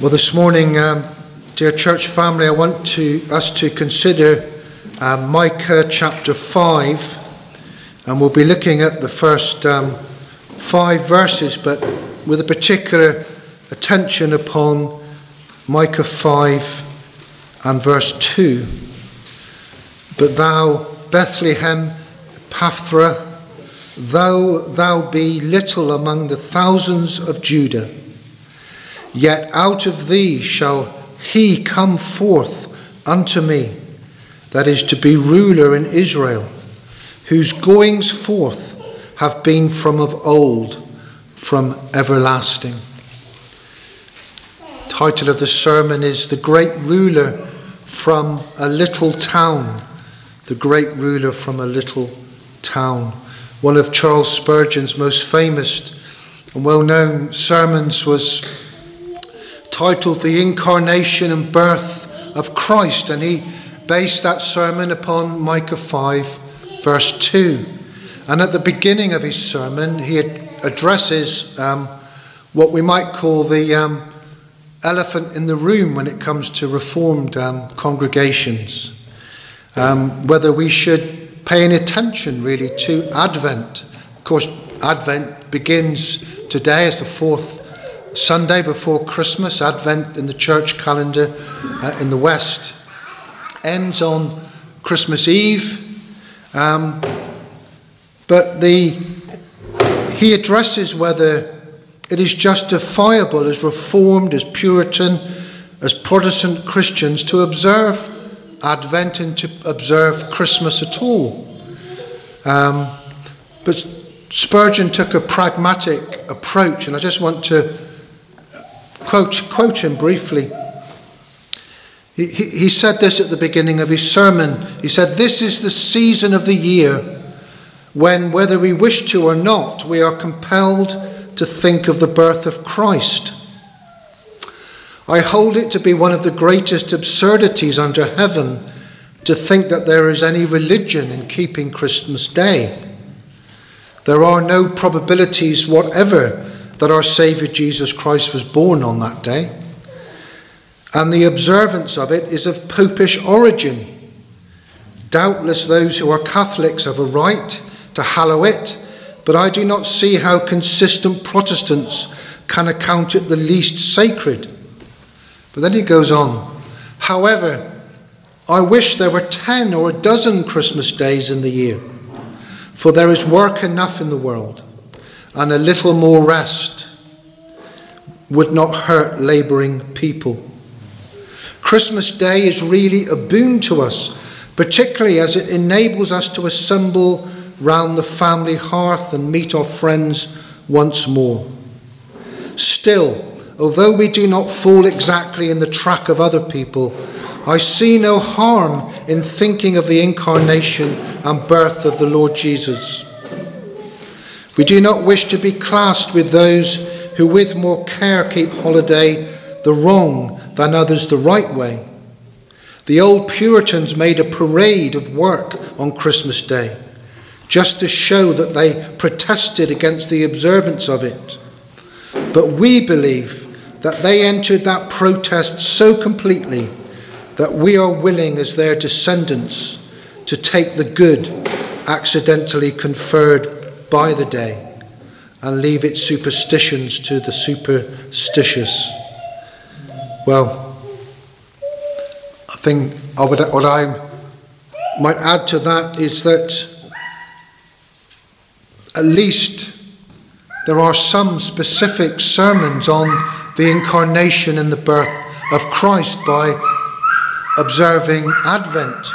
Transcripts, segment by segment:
Well, this morning, um, dear church family, I want to, us to consider uh, Micah chapter 5, and we'll be looking at the first um, five verses, but with a particular attention upon Micah 5 and verse 2. But thou, Bethlehem, Ephrathah, though thou be little among the thousands of Judah, Yet out of thee shall he come forth unto me, that is to be ruler in Israel, whose goings forth have been from of old, from everlasting. Title of the sermon is The Great Ruler from a Little Town. The Great Ruler from a Little Town. One of Charles Spurgeon's most famous and well known sermons was titled The Incarnation and Birth of Christ, and he based that sermon upon Micah 5, verse 2. And at the beginning of his sermon, he addresses um, what we might call the um, elephant in the room when it comes to reformed um, congregations. Um, whether we should pay any attention really to Advent. Of course, Advent begins today as the fourth Sunday before Christmas, Advent in the church calendar uh, in the West, ends on Christmas Eve. Um, but the, he addresses whether it is justifiable as Reformed, as Puritan, as Protestant Christians to observe Advent and to observe Christmas at all. Um, but Spurgeon took a pragmatic approach, and I just want to Quote, quote him briefly. He, he, he said this at the beginning of his sermon. He said, This is the season of the year when, whether we wish to or not, we are compelled to think of the birth of Christ. I hold it to be one of the greatest absurdities under heaven to think that there is any religion in keeping Christmas Day. There are no probabilities whatever that our Saviour Jesus Christ was born on that day. And the observance of it is of popish origin. Doubtless, those who are Catholics have a right to hallow it, but I do not see how consistent Protestants can account it the least sacred. But then he goes on. However, I wish there were ten or a dozen Christmas days in the year, for there is work enough in the world and a little more rest would not hurt labouring people. Christmas Day is really a boon to us, particularly as it enables us to assemble round the family hearth and meet our friends once more. Still, although we do not fall exactly in the track of other people, I see no harm in thinking of the incarnation and birth of the Lord Jesus. We do not wish to be classed with those who with more care keep holiday the wrong than others the right way. The old Puritans made a parade of work on Christmas Day, just to show that they protested against the observance of it. But we believe that they entered that protest so completely that we are willing, as their descendants, to take the good accidentally conferred by the day and leave its superstitions to the superstitious. Well, I think I would, what I might add to that is that at least there are some specific sermons on the incarnation and the birth of Christ by observing Advent.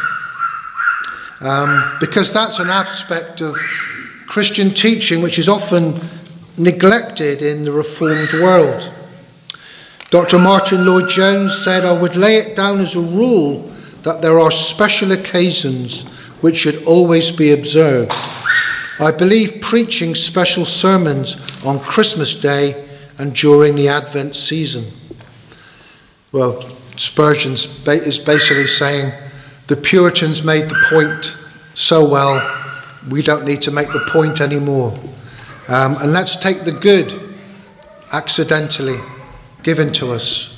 Um, because that's an aspect of Christian teaching which is often neglected in the Reformed world. Dr. Martin Lloyd Jones said, I would lay it down as a rule that there are special occasions which should always be observed. I believe preaching special sermons on Christmas Day and during the Advent season. Well, Spurgeon is basically saying the Puritans made the point so well we don't need to make the point anymore. Um, and let's take the good accidentally given to us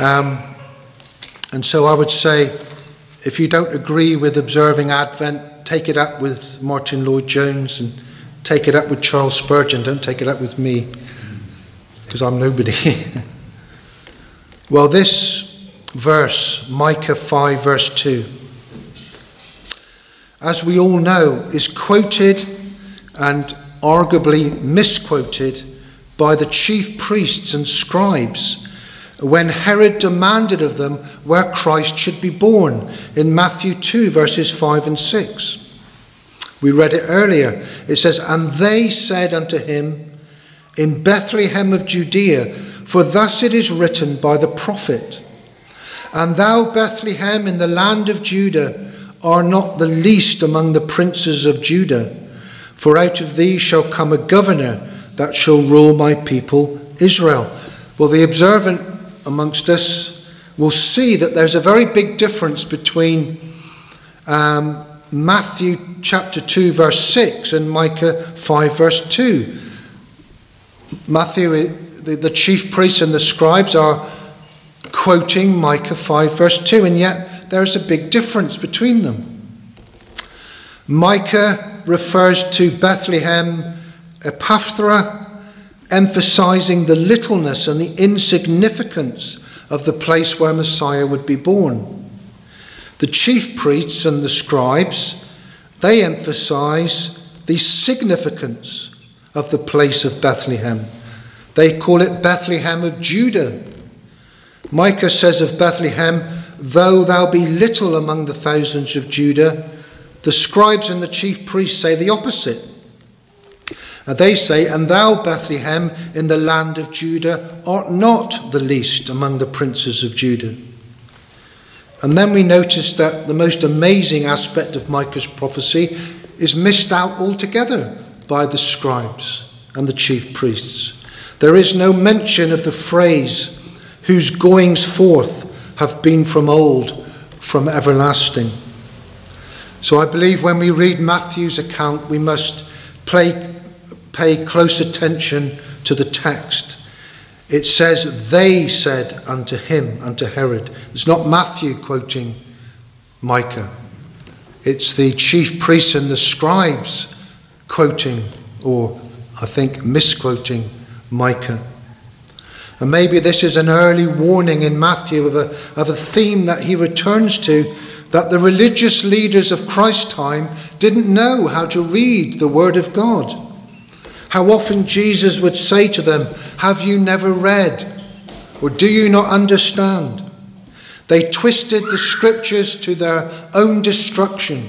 Um, and so I would say, if you don't agree with observing Advent, take it up with Martin Lloyd-Jones and take it up with Charles Spurgeon. Don't take it up with me, because I'm nobody. well, this verse, Micah 5, verse 2, as we all know, is quoted and arguably misquoted by the chief priests and scribes when Herod demanded of them where Christ should be born in Matthew 2, verses 5 and 6. We read it earlier. It says, And they said unto him, In Bethlehem of Judea, for thus it is written by the prophet, And thou, Bethlehem, in the land of Judah, are not the least among the princes of Judah, for out of thee shall come a governor that shall rule my people Israel. Well, the observant amongst us will see that there's a very big difference between um, Matthew chapter 2, verse 6, and Micah 5, verse 2. Matthew, the, the chief priests and the scribes are quoting Micah 5, verse 2, and yet there's a big difference between them. Micah refers to Bethlehem Ephrathah emphasizing the littleness and the insignificance of the place where Messiah would be born. The chief priests and the scribes, they emphasize the significance of the place of Bethlehem. They call it Bethlehem of Judah. Micah says of Bethlehem, Though thou be little among the thousands of Judah, the scribes and the chief priests say the opposite. And they say, And thou, Bethlehem, in the land of Judah, art not the least among the princes of Judah. And then we notice that the most amazing aspect of Micah's prophecy is missed out altogether by the scribes and the chief priests. There is no mention of the phrase, whose goings forth have been from old, from everlasting. So I believe when we read Matthew's account, we must play pay close attention to the text. It says, They said unto him, unto Herod. It's not Matthew quoting Micah, it's the chief priests and the scribes quoting, or I think misquoting Micah. And maybe this is an early warning in Matthew of a, of a theme that he returns to that the religious leaders of Christ's time didn't know how to read the Word of God. How often Jesus would say to them, Have you never read? Or do you not understand? They twisted the scriptures to their own destruction.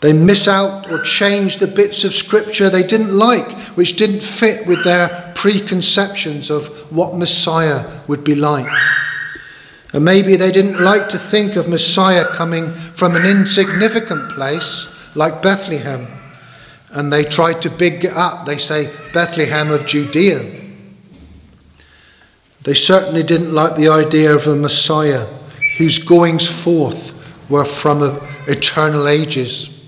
They miss out or change the bits of scripture they didn't like, which didn't fit with their preconceptions of what Messiah would be like. And maybe they didn't like to think of Messiah coming from an insignificant place like Bethlehem and they tried to big it up. They say Bethlehem of Judea. They certainly didn't like the idea of a Messiah whose goings forth were from eternal ages,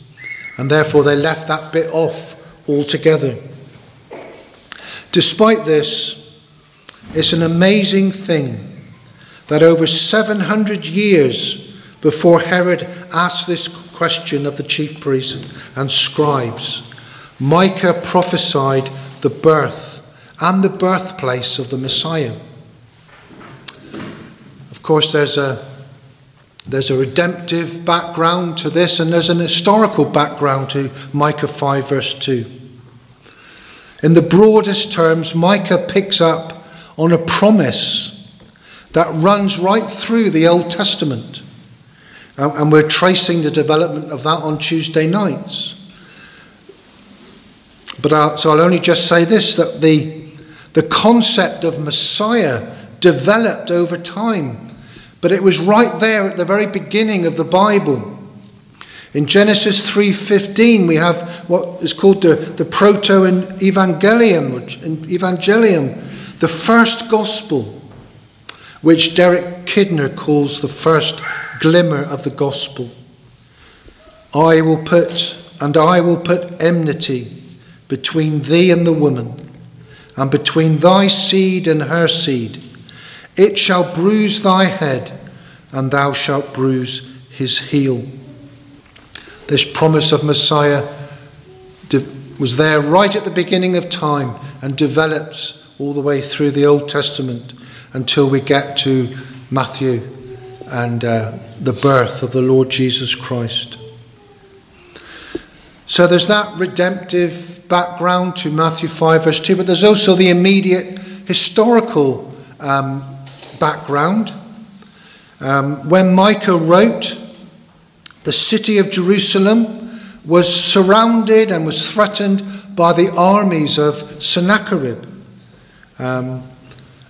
and therefore they left that bit off altogether. Despite this, it's an amazing thing that over 700 years before Herod asked this question of the chief priests and scribes, Micah prophesied the birth and the birthplace of the Messiah. Of course, there's a, there's a redemptive background to this, and there's an historical background to Micah 5, verse 2. In the broadest terms, Micah picks up on a promise that runs right through the Old Testament. And we're tracing the development of that on Tuesday nights. But I'll, so I'll only just say this that the, the concept of Messiah developed over time, but it was right there at the very beginning of the Bible. In Genesis 3:15 we have what is called the, the proto-evangelium, evangelium, the first gospel, which Derek Kidner calls the first glimmer of the gospel. I will put and I will put enmity between thee and the woman, and between thy seed and her seed. It shall bruise thy head, and thou shalt bruise his heel. This promise of Messiah was there right at the beginning of time and develops all the way through the Old Testament until we get to Matthew and uh, the birth of the Lord Jesus Christ. So there's that redemptive background to Matthew 5, verse 2, but there's also the immediate historical um, background. Um, when Micah wrote, the city of Jerusalem was surrounded and was threatened by the armies of Sennacherib. Um,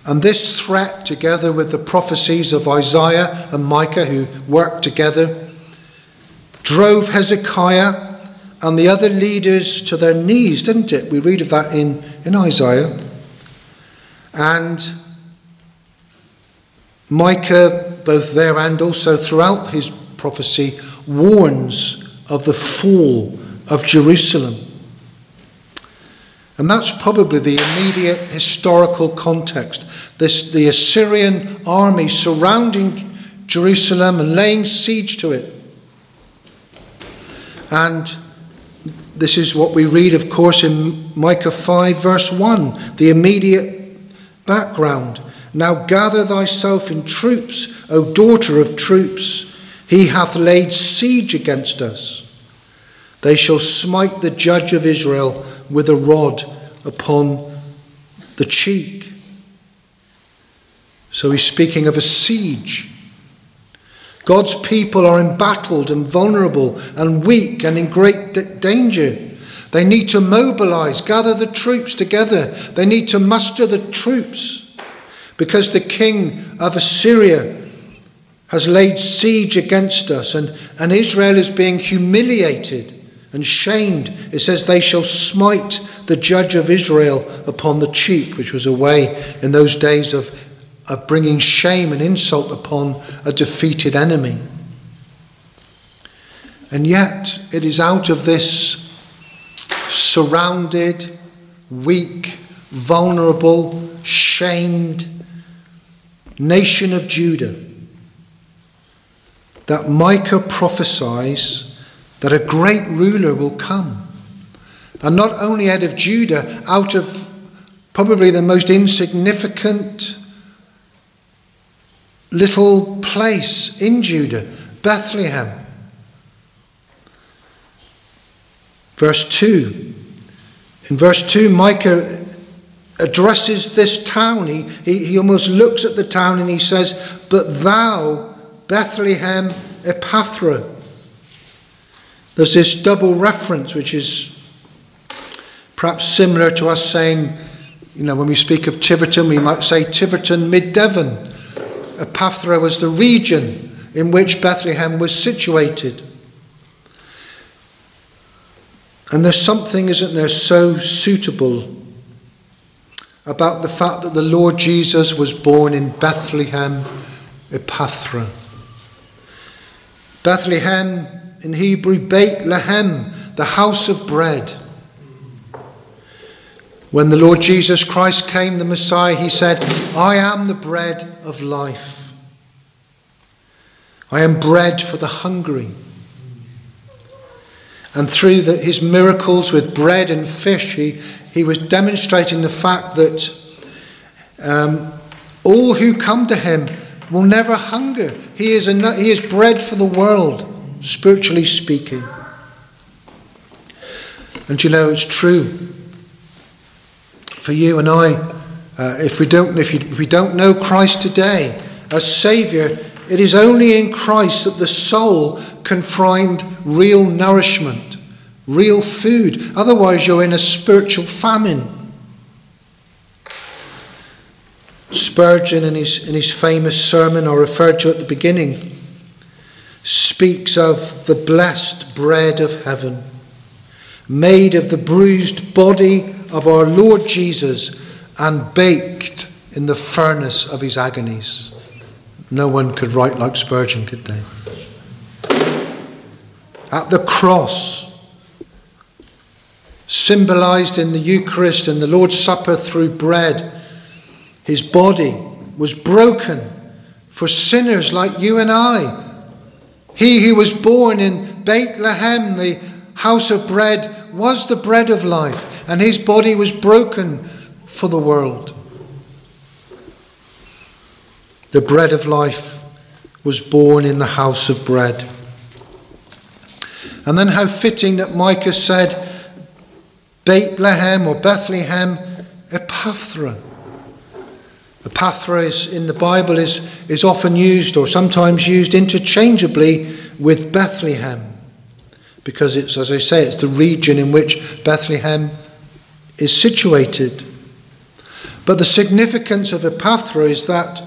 and this threat, together with the prophecies of Isaiah and Micah, who worked together, drove Hezekiah and the other leaders to their knees, didn't it? We read of that in, in Isaiah. And Micah, both there and also throughout his prophecy, warns of the fall of Jerusalem. And that's probably the immediate historical context. This, the Assyrian army surrounding Jerusalem and laying siege to it. And this is what we read, of course, in Micah 5, verse 1, the immediate background. Now gather thyself in troops, O daughter of troops. He hath laid siege against us. They shall smite the judge of Israel with a rod upon the cheek. So he's speaking of a siege. God's people are embattled and vulnerable and weak and in great d- danger. They need to mobilize, gather the troops together. They need to muster the troops because the king of Assyria has laid siege against us and, and Israel is being humiliated and shamed. It says, They shall smite the judge of Israel upon the cheek, which was a way in those days of, of bringing shame and insult upon a defeated enemy. And yet, it is out of this surrounded, weak, vulnerable, shamed nation of Judah that Micah prophesies that a great ruler will come. And not only out of Judah, out of probably the most insignificant little place in Judah, Bethlehem. Verse 2. In verse 2, Micah addresses this town. He, he, he almost looks at the town and he says, But thou, Bethlehem Ephrathah, there's this double reference, which is perhaps similar to us saying, you know, when we speak of Tiverton, we might say Tiverton, Mid Devon. Ephrathah was the region in which Bethlehem was situated. And there's something, isn't there, so suitable about the fact that the Lord Jesus was born in Bethlehem, Ephrathah. Bethlehem in Hebrew, Beit Lehem, the house of bread. When the Lord Jesus Christ came, the Messiah, he said, I am the bread of life. I am bread for the hungry. And through the, his miracles with bread and fish, he, he was demonstrating the fact that um, all who come to him will never hunger. He is, a, he is bread for the world spiritually speaking. And you know, it's true for you and I. Uh, if, we don't, if, you, if we don't know Christ today as Saviour, it is only in Christ that the soul can find real nourishment, real food. Otherwise, you're in a spiritual famine. Spurgeon, in his, in his famous sermon, I referred to at the beginning, speaks of the blessed bread of heaven, made of the bruised body of our Lord Jesus and baked in the furnace of his agonies. No one could write like Spurgeon, could they? At the cross, symbolized in the Eucharist and the Lord's Supper through bread, his body was broken for sinners like you and I. He who was born in Bethlehem, the house of bread, was the bread of life, and his body was broken for the world. The bread of life was born in the house of bread. And then how fitting that Micah said, Bethlehem or Bethlehem, Ephrathah. Ephrathah is, in the Bible is, is often used or sometimes used interchangeably with Bethlehem because it's, as I say, it's the region in which Bethlehem is situated. But the significance of Ephrathah is that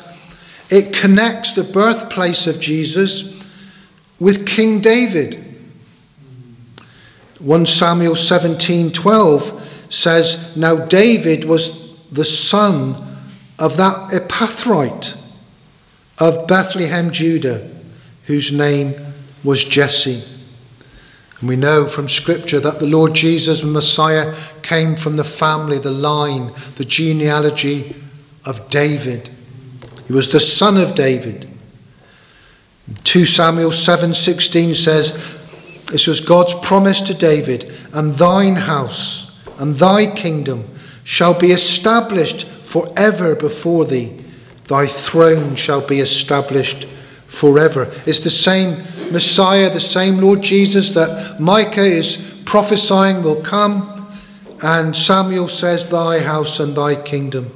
it connects the birthplace of Jesus with King David. 1 Samuel 17:12 says, "Now David was the son of that Ephrathite of Bethlehem, Judah, whose name was Jesse." And we know from Scripture that the Lord Jesus, the Messiah, came from the family, the line, the genealogy of David. He was the son of David. 2 Samuel 7:16 says, this was God's promise to David, and thine house and thy kingdom shall be established forever before thee. Thy throne shall be established forever. It's the same Messiah, the same Lord Jesus that Micah is prophesying will come. And Samuel says, Thy house and thy kingdom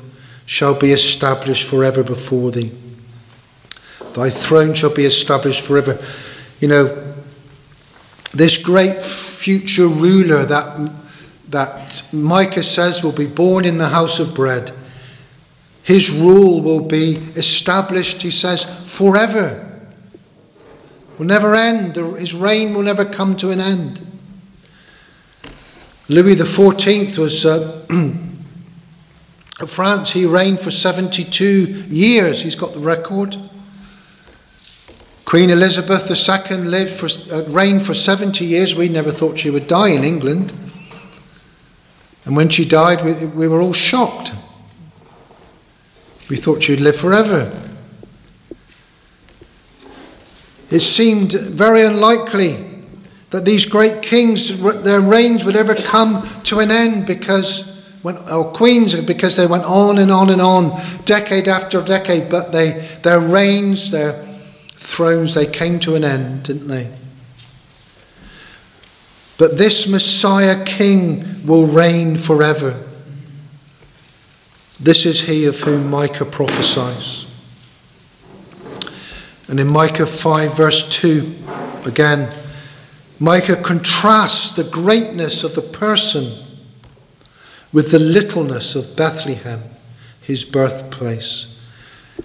shall be established forever before thee. Thy throne shall be established forever. You know, this great future ruler that, that Micah says will be born in the house of bread, his rule will be established, he says, forever will never end. His reign will never come to an end. Louis XIV was uh, France. He reigned for 72 years. He's got the record. Queen Elizabeth II lived for, uh, reigned for 70 years. We never thought she would die in England. And when she died, we, we were all shocked. We thought she'd live forever. It seemed very unlikely that these great kings, their reigns would ever come to an end because, when, or queens, because they went on and on and on, decade after decade, but they, their reigns, their thrones, they came to an end, didn't they? But this Messiah King will reign forever. This is he of whom Micah prophesies. And in Micah 5, verse 2, again, Micah contrasts the greatness of the person with the littleness of Bethlehem, his birthplace.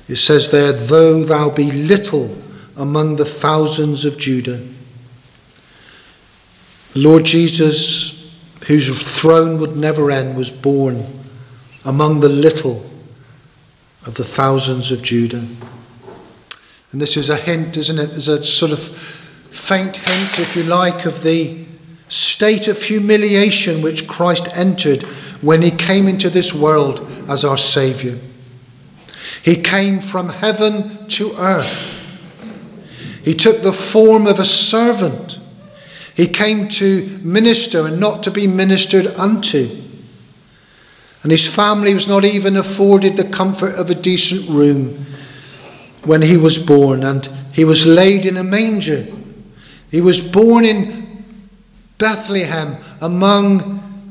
It says there, Though thou be little among the thousands of Judah. The Lord Jesus, whose throne would never end, was born among the little of the thousands of Judah. And this is a hint, isn't it? There's a sort of faint hint, if you like, of the state of humiliation which Christ entered when he came into this world as our Saviour. He came from heaven to earth. He took the form of a servant. He came to minister and not to be ministered unto. And his family was not even afforded the comfort of a decent room when he was born, and he was laid in a manger. He was born in Bethlehem among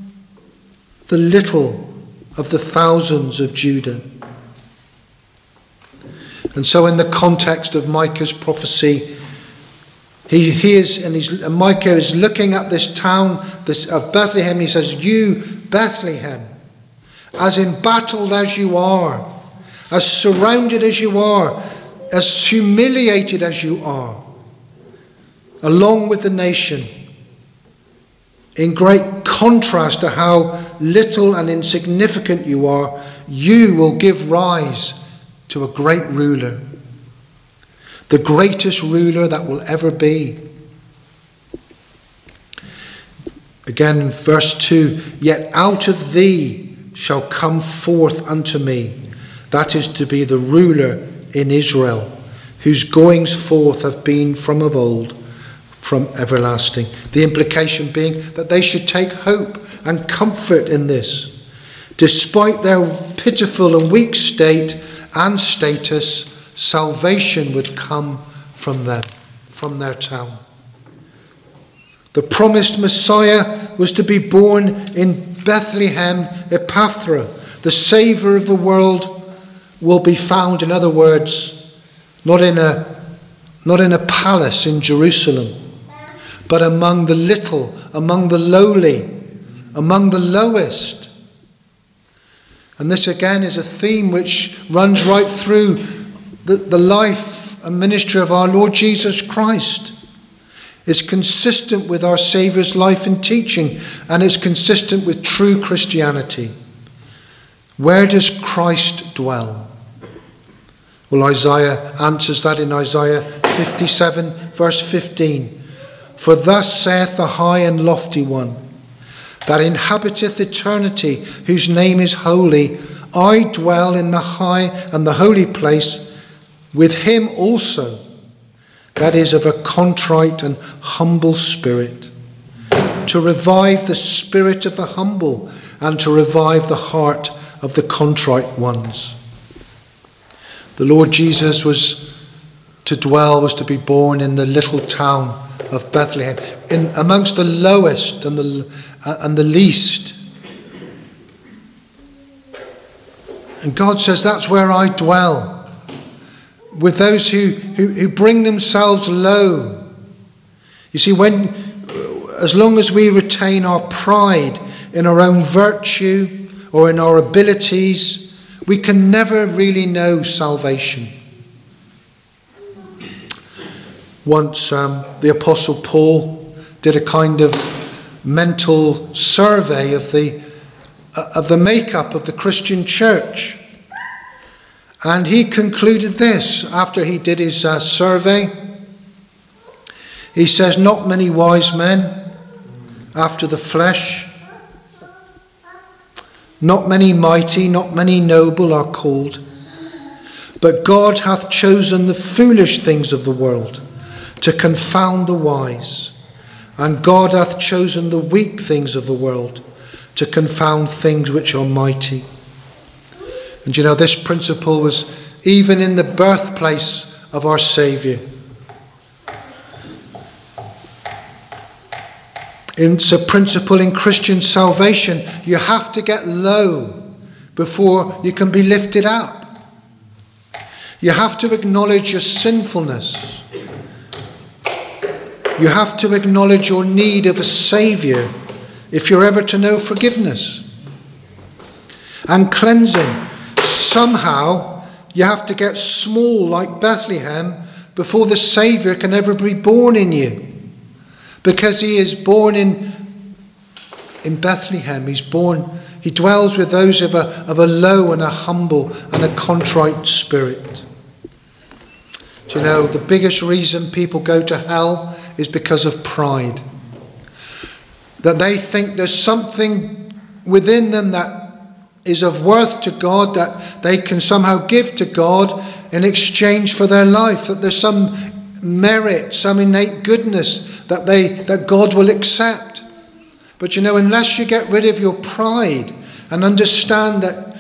the little of the thousands of Judah. And so, in the context of Micah's prophecy, he hears and, he's, and Micah is looking at this town this, of Bethlehem, he says, You, Bethlehem, as embattled as you are, as surrounded as you are, as humiliated as you are, along with the nation, in great contrast to how little and insignificant you are, you will give rise to a great ruler, the greatest ruler that will ever be. Again, verse 2 Yet out of thee shall come forth unto me That is to be the ruler in Israel, whose goings forth have been from of old, from everlasting. The implication being that they should take hope and comfort in this. Despite their pitiful and weak state and status, salvation would come from them, from their town. The promised Messiah was to be born in Bethlehem, Ephrathah. The Saviour of the world will be found, in other words, not in a, not in a palace in Jerusalem, but among the little, among the lowly, among the lowest. And this again is a theme which runs right through the, the life and ministry of our Lord Jesus Christ. It's consistent with our Saviour's life and teaching, and it's consistent with true Christianity. Where does Christ dwell? Well, Isaiah answers that in Isaiah 57, verse 15. For thus saith the high and lofty one, that inhabiteth eternity, whose name is holy, I dwell in the high and the holy place with him also, that is, of a contrite and humble spirit, to revive the spirit of the humble and to revive the heart of the contrite ones. The Lord Jesus was to dwell, was to be born in the little town of Bethlehem, in amongst the lowest and the, and the least. And God says, That's where I dwell. With those who, who, who bring themselves low. You see, when as long as we retain our pride in our own virtue or in our abilities, we can never really know salvation. Once um, the Apostle Paul did a kind of mental survey of the, uh, of the makeup of the Christian church. And he concluded this after he did his uh, survey. He says, Not many wise men after the flesh not many mighty, not many noble are called. But God hath chosen the foolish things of the world to confound the wise. And God hath chosen the weak things of the world to confound things which are mighty. And you know, this principle was even in the birthplace of our Saviour. It's a principle in Christian salvation. You have to get low before you can be lifted up. You have to acknowledge your sinfulness. You have to acknowledge your need of a Saviour if you're ever to know forgiveness and cleansing. Somehow, you have to get small like Bethlehem before the Saviour can ever be born in you because he is born in, in Bethlehem. He's born, he dwells with those of a, of a low and a humble and a contrite spirit. Do you know, the biggest reason people go to hell is because of pride. That they think there's something within them that is of worth to God that they can somehow give to God in exchange for their life, that there's some merit, some innate goodness that, they, that God will accept. But you know, unless you get rid of your pride and understand that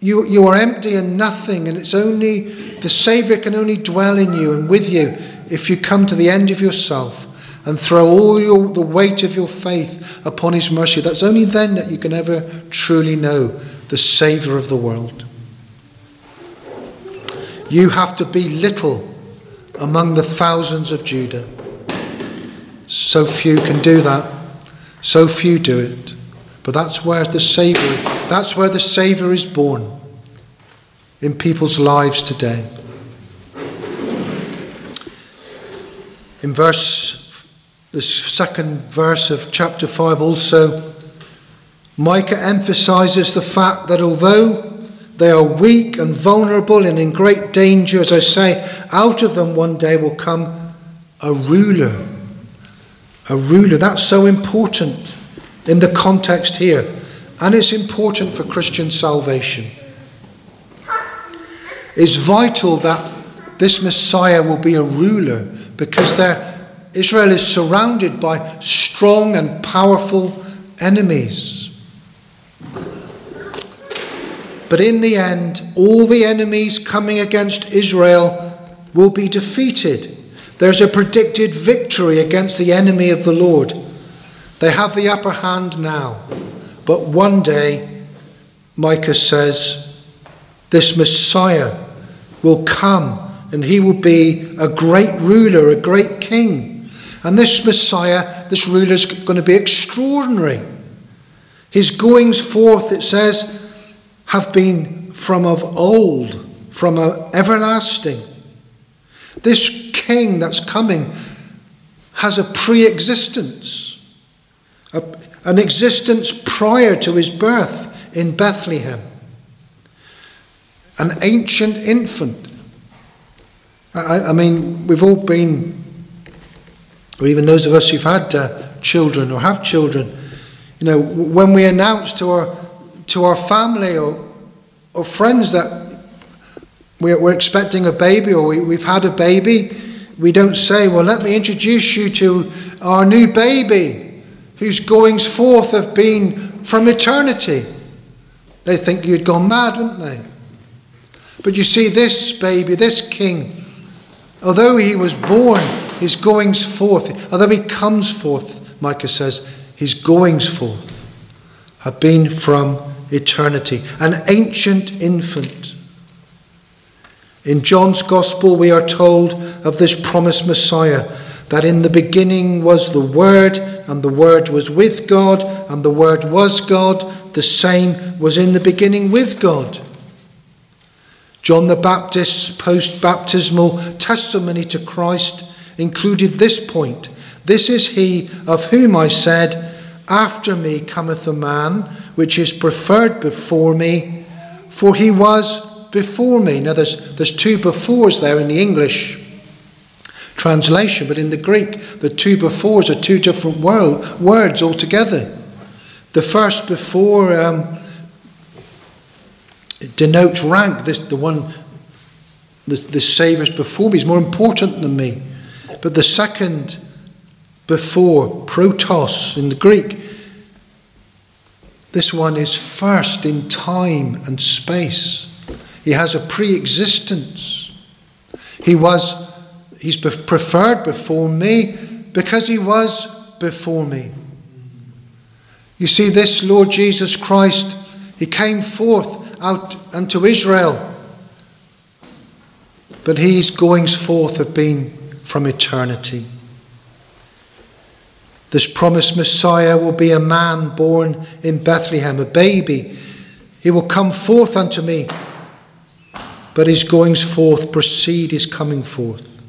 you, you are empty and nothing, and it's only the Saviour can only dwell in you and with you if you come to the end of yourself and throw all your, the weight of your faith upon His mercy. That's only then that you can ever truly know the Saviour of the world. You have to be little among the thousands of Judah. So few can do that. So few do it. But that's where the Saviour, that's where the Saviour is born in people's lives today. In verse, the second verse of chapter 5 also, Micah emphasizes the fact that although they are weak and vulnerable and in great danger, as I say, out of them one day will come a ruler a ruler. That's so important in the context here. And it's important for Christian salvation. It's vital that this Messiah will be a ruler because Israel is surrounded by strong and powerful enemies. But in the end, all the enemies coming against Israel will be defeated. There's a predicted victory against the enemy of the Lord. They have the upper hand now. But one day, Micah says, this Messiah will come and he will be a great ruler, a great king. And this Messiah, this ruler, is going to be extraordinary. His goings forth, it says, have been from of old, from everlasting. This king that's coming has a pre existence, an existence prior to his birth in Bethlehem, an ancient infant. I, I mean, we've all been, or even those of us who've had uh, children or have children, you know, when we announce to our to our family or, or friends that we're, we're expecting a baby or we, we've had a baby, we don't say, Well, let me introduce you to our new baby whose goings forth have been from eternity. They think you'd gone mad, wouldn't they? But you see, this baby, this king, although he was born, his goings forth, although he comes forth, Micah says, his goings forth have been from eternity, an ancient infant. In John's Gospel, we are told of this promised Messiah that in the beginning was the Word, and the Word was with God, and the Word was God. The same was in the beginning with God. John the Baptist's post baptismal testimony to Christ included this point This is he of whom I said, After me cometh a man which is preferred before me, for he was before me. Now, there's, there's two befores there in the English translation, but in the Greek, the two befores are two different word, words altogether. The first before um, denotes rank. This, the one, the, the Saviour's before me is more important than me. But the second before, protos in the Greek, this one is first in time and space. He has a pre existence. He was, he's preferred before me because he was before me. You see, this Lord Jesus Christ, he came forth out unto Israel, but his goings forth have been from eternity. This promised Messiah will be a man born in Bethlehem, a baby. He will come forth unto me, but his goings forth precede his coming forth.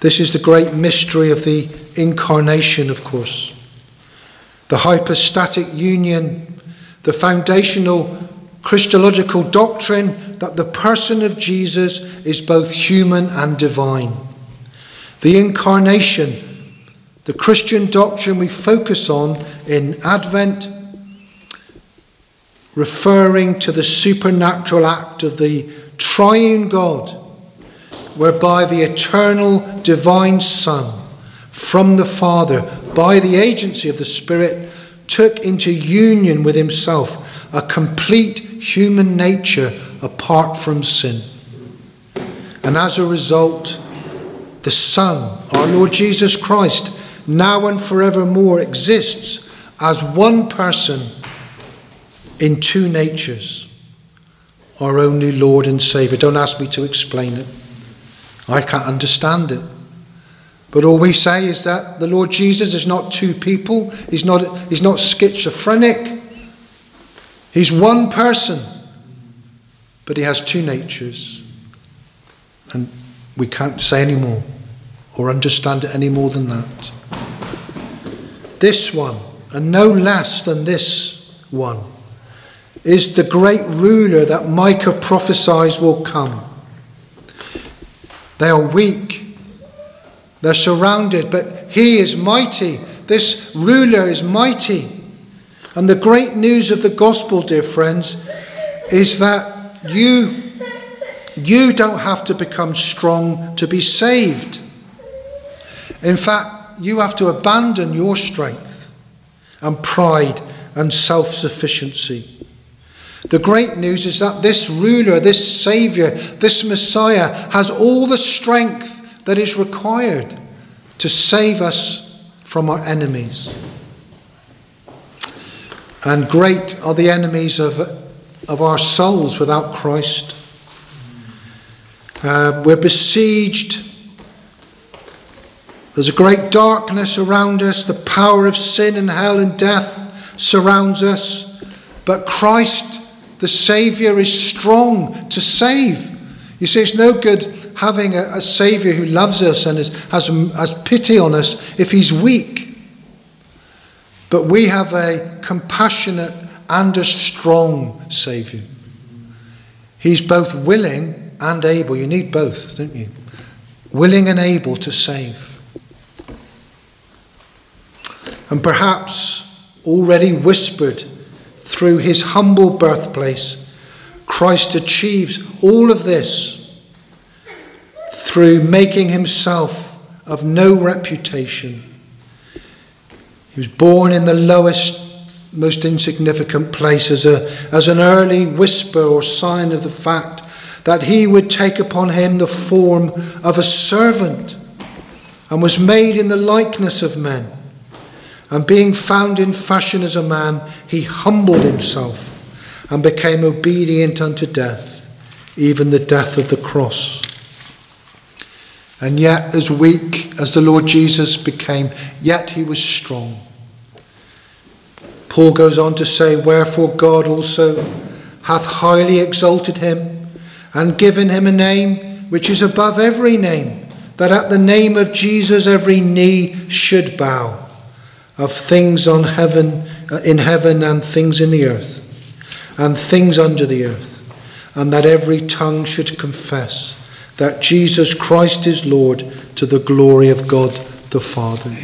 This is the great mystery of the incarnation, of course. The hypostatic union, the foundational Christological doctrine that the person of Jesus is both human and divine. The incarnation the Christian doctrine we focus on in Advent, referring to the supernatural act of the triune God, whereby the eternal divine Son from the Father, by the agency of the Spirit, took into union with himself a complete human nature apart from sin. And as a result, the Son, our Lord Jesus Christ, now and forevermore exists as one person in two natures, our only Lord and Saviour. Don't ask me to explain it. I can't understand it. But all we say is that the Lord Jesus is not two people, he's not, he's not schizophrenic, he's one person, but he has two natures. And we can't say any more or understand it any more than that. This one, and no less than this one, is the great ruler that Micah prophesies will come. They are weak, they're surrounded, but he is mighty. This ruler is mighty. And the great news of the gospel, dear friends, is that you, You don't have to become strong to be saved. In fact, you have to abandon your strength and pride and self sufficiency. The great news is that this ruler, this Saviour, this Messiah has all the strength that is required to save us from our enemies. And great are the enemies of, of our souls without Christ. Uh, we're besieged. There's a great darkness around us. The power of sin and hell and death surrounds us. But Christ, the Saviour, is strong to save. You see, it's no good having a, a Saviour who loves us and is, has, has pity on us if he's weak. But we have a compassionate and a strong Saviour. He's both willing and able. You need both, don't you? Willing and able to save. And perhaps already whispered through his humble birthplace, Christ achieves all of this through making himself of no reputation he was born in the lowest, most insignificant place as, a, as an early whisper or sign of the fact that he would take upon him the form of a servant and was made in the likeness of men. And being found in fashion as a man, he humbled himself and became obedient unto death, even the death of the cross. And yet, as weak as the Lord Jesus became, yet he was strong. Paul goes on to say, Wherefore God also hath highly exalted him and given him a name which is above every name, that at the name of Jesus every knee should bow, of things on heaven, in heaven and things in the earth, and things under the earth, and that every tongue should confess that Jesus Christ is Lord to the glory of God the Father.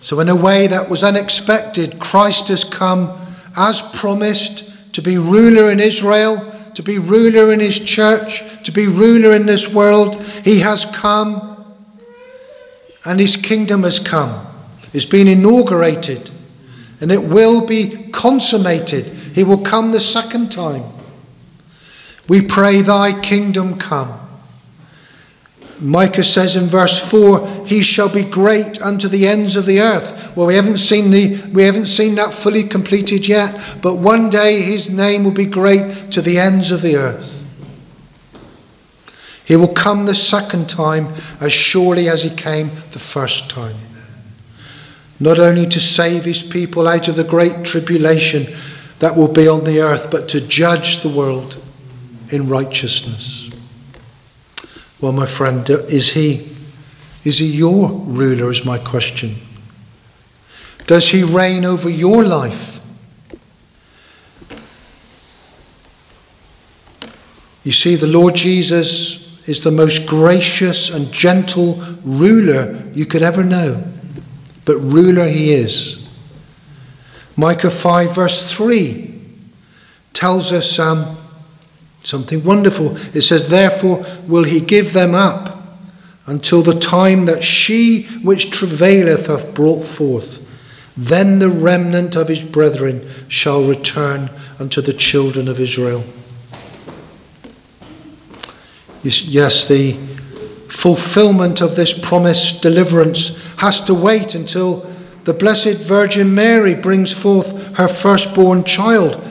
So, in a way that was unexpected, Christ has come as promised to be ruler in Israel, to be ruler in his church, to be ruler in this world. He has come and his kingdom has come. It's been inaugurated and it will be consummated. He will come the second time. We pray, Thy kingdom come. Micah says in verse 4, He shall be great unto the ends of the earth. Well, we haven't seen the we haven't seen that fully completed yet, but one day his name will be great to the ends of the earth. He will come the second time as surely as he came the first time. Not only to save his people out of the great tribulation that will be on the earth, but to judge the world in righteousness. Well, my friend, is he is he your ruler is my question. Does he reign over your life? You see, the Lord Jesus is the most gracious and gentle ruler you could ever know. But ruler he is. Micah 5, verse 3 tells us um, Something wonderful. It says, Therefore will he give them up until the time that she which travaileth hath brought forth. Then the remnant of his brethren shall return unto the children of Israel. Yes, the fulfillment of this promised deliverance has to wait until the Blessed Virgin Mary brings forth her firstborn child.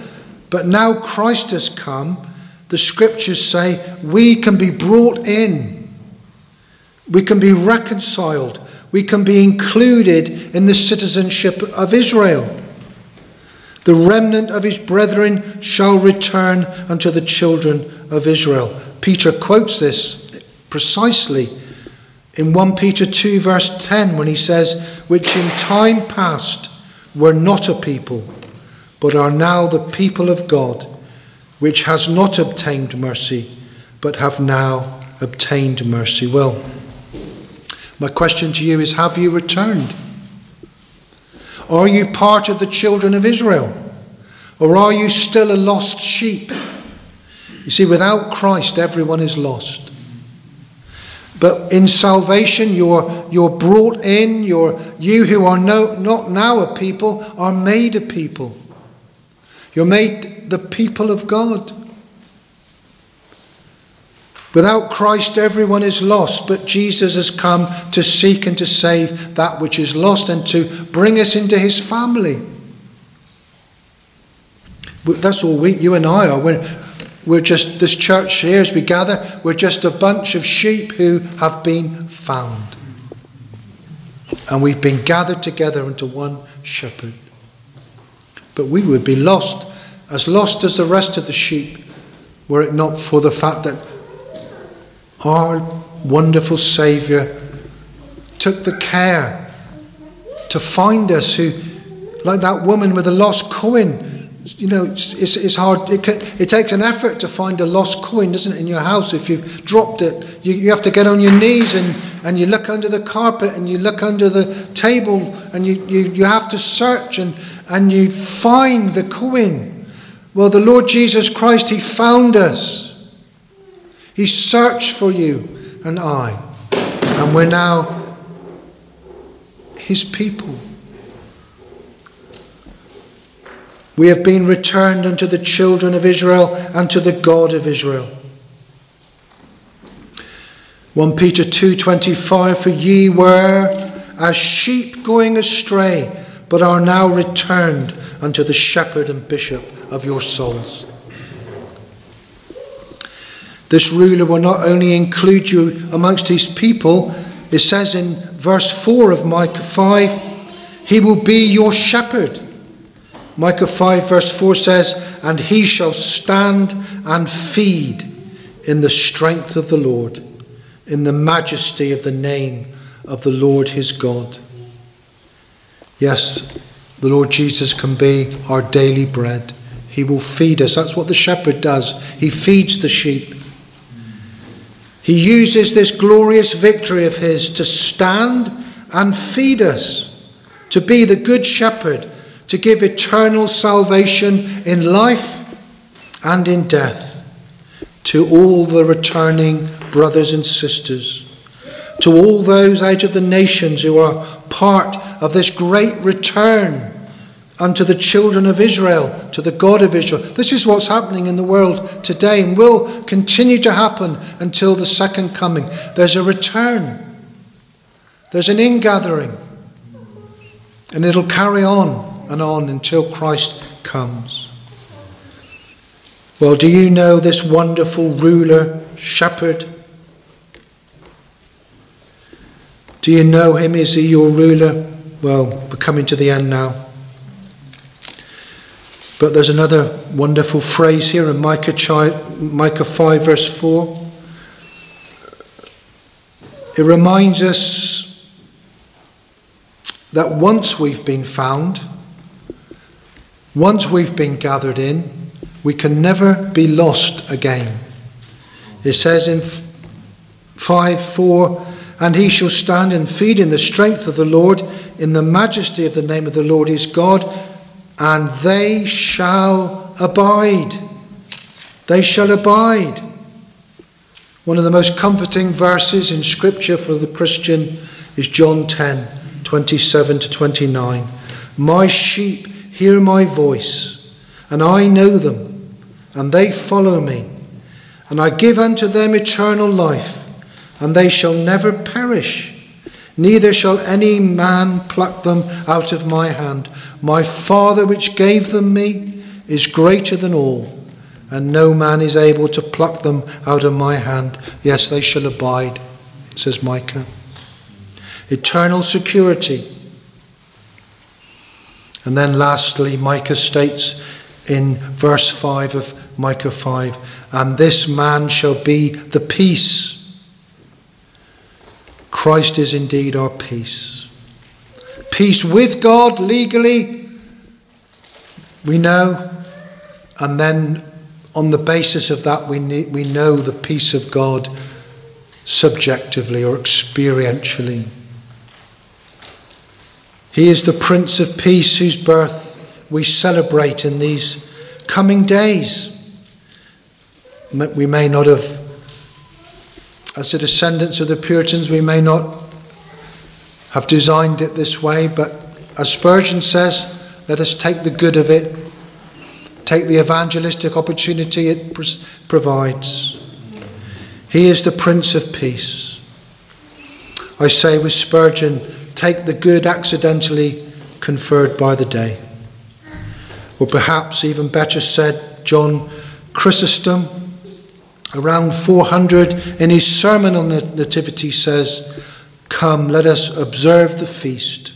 But now Christ has come the scriptures say we can be brought in, we can be reconciled, we can be included in the citizenship of Israel. The remnant of his brethren shall return unto the children of Israel. Peter quotes this precisely in 1 Peter 2, verse 10, when he says, Which in time past were not a people, but are now the people of God which has not obtained mercy, but have now obtained mercy. Well, my question to you is Have you returned? Are you part of the children of Israel? Or are you still a lost sheep? You see, without Christ, everyone is lost. But in salvation, you're, you're brought in, you're, you who are no, not now a people are made a people. You're made the people of God. Without Christ, everyone is lost, but Jesus has come to seek and to save that which is lost and to bring us into his family. That's all we, you and I are. We're, we're just, this church here, as we gather, we're just a bunch of sheep who have been found. And we've been gathered together into one shepherd. But we would be lost, as lost as the rest of the sheep, were it not for the fact that our wonderful Saviour took the care to find us, who, like that woman with the lost coin, you know, it's, it's, it's hard. It, can, it, takes an effort to find a lost coin, doesn't it, in your house? If you've dropped it, you, you have to get on your knees and, and you look under the carpet and you look under the table and you, you, you have to search and, and you find the coin. Well, the Lord Jesus Christ, He found us. He searched for you and I. And we're now His people. We have been returned unto the children of Israel and to the God of Israel. 1 Peter 2:25 For ye were as sheep going astray but are now returned unto the shepherd and bishop of your souls. This ruler will not only include you amongst his people, it says in verse 4 of Micah 5, he will be your shepherd. Micah 5, verse 4 says, And he shall stand and feed in the strength of the Lord, in the majesty of the name of the Lord his God. Yes, the Lord Jesus can be our daily bread. He will feed us. That's what the shepherd does. He feeds the sheep. He uses this glorious victory of his to stand and feed us, to be the good shepherd, to give eternal salvation in life and in death to all the returning brothers and sisters, to all those out of the nations who are part of this great return unto the children of Israel, to the God of Israel. This is what's happening in the world today and will continue to happen until the second coming. There's a return, there's an ingathering, and it'll carry on and on until Christ comes. Well, do you know this wonderful ruler, shepherd? Do you know him? Is he your ruler? Well, we're coming to the end now. But there's another wonderful phrase here in Micah, Micah 5, verse 4. It reminds us that once we've been found, once we've been gathered in, we can never be lost again. It says in 5 4, and he shall stand and feed in the strength of the Lord, in the majesty of the name of the Lord his God and they shall abide. They shall abide. One of the most comforting verses in Scripture for the Christian is John 10 27 to 29. My sheep hear my voice, and I know them, and they follow me. And I give unto them eternal life, and they shall never perish neither shall any man pluck them out of my hand. My Father, which gave them me, is greater than all, and no man is able to pluck them out of my hand. Yes, they shall abide, says Micah. Eternal security. And then lastly, Micah states in verse 5 of Micah 5 And this man shall be the peace Christ is indeed our peace. Peace with God legally, we know, and then on the basis of that, we, need, we know the peace of God subjectively or experientially. He is the Prince of Peace whose birth we celebrate in these coming days. we may not have, as the descendants of the Puritans, we may not have designed it this way, but as Spurgeon says, let us take the good of it, take the evangelistic opportunity it provides. He is the Prince of Peace. I say with Spurgeon, take the good accidentally conferred by the day. Or perhaps even better said, John Chrysostom, around 400, in his sermon on the Nativity says, Come, let us observe the feast.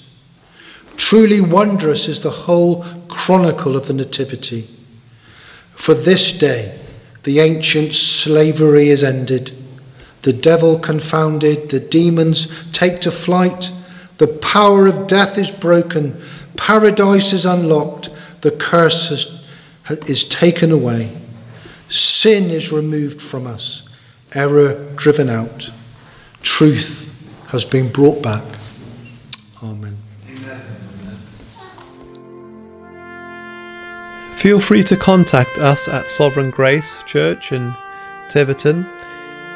Truly wondrous is the whole chronicle of the Nativity. For this day, the ancient slavery is ended, the devil confounded, the demons take to flight, the power of death is broken, paradise is unlocked, the curse is, taken away, sin is removed from us, error driven out, truth has been brought back. Amen. Feel free to contact us at Sovereign Grace Church in Tiverton.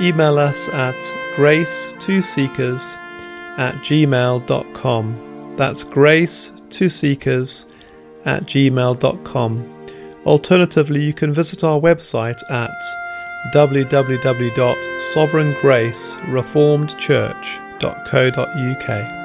Email us at grace2seekers at gmail.com. That's grace2seekers at gmail.com. Alternatively, you can visit our website at www.sovereigngracereformedchurch.co.uk.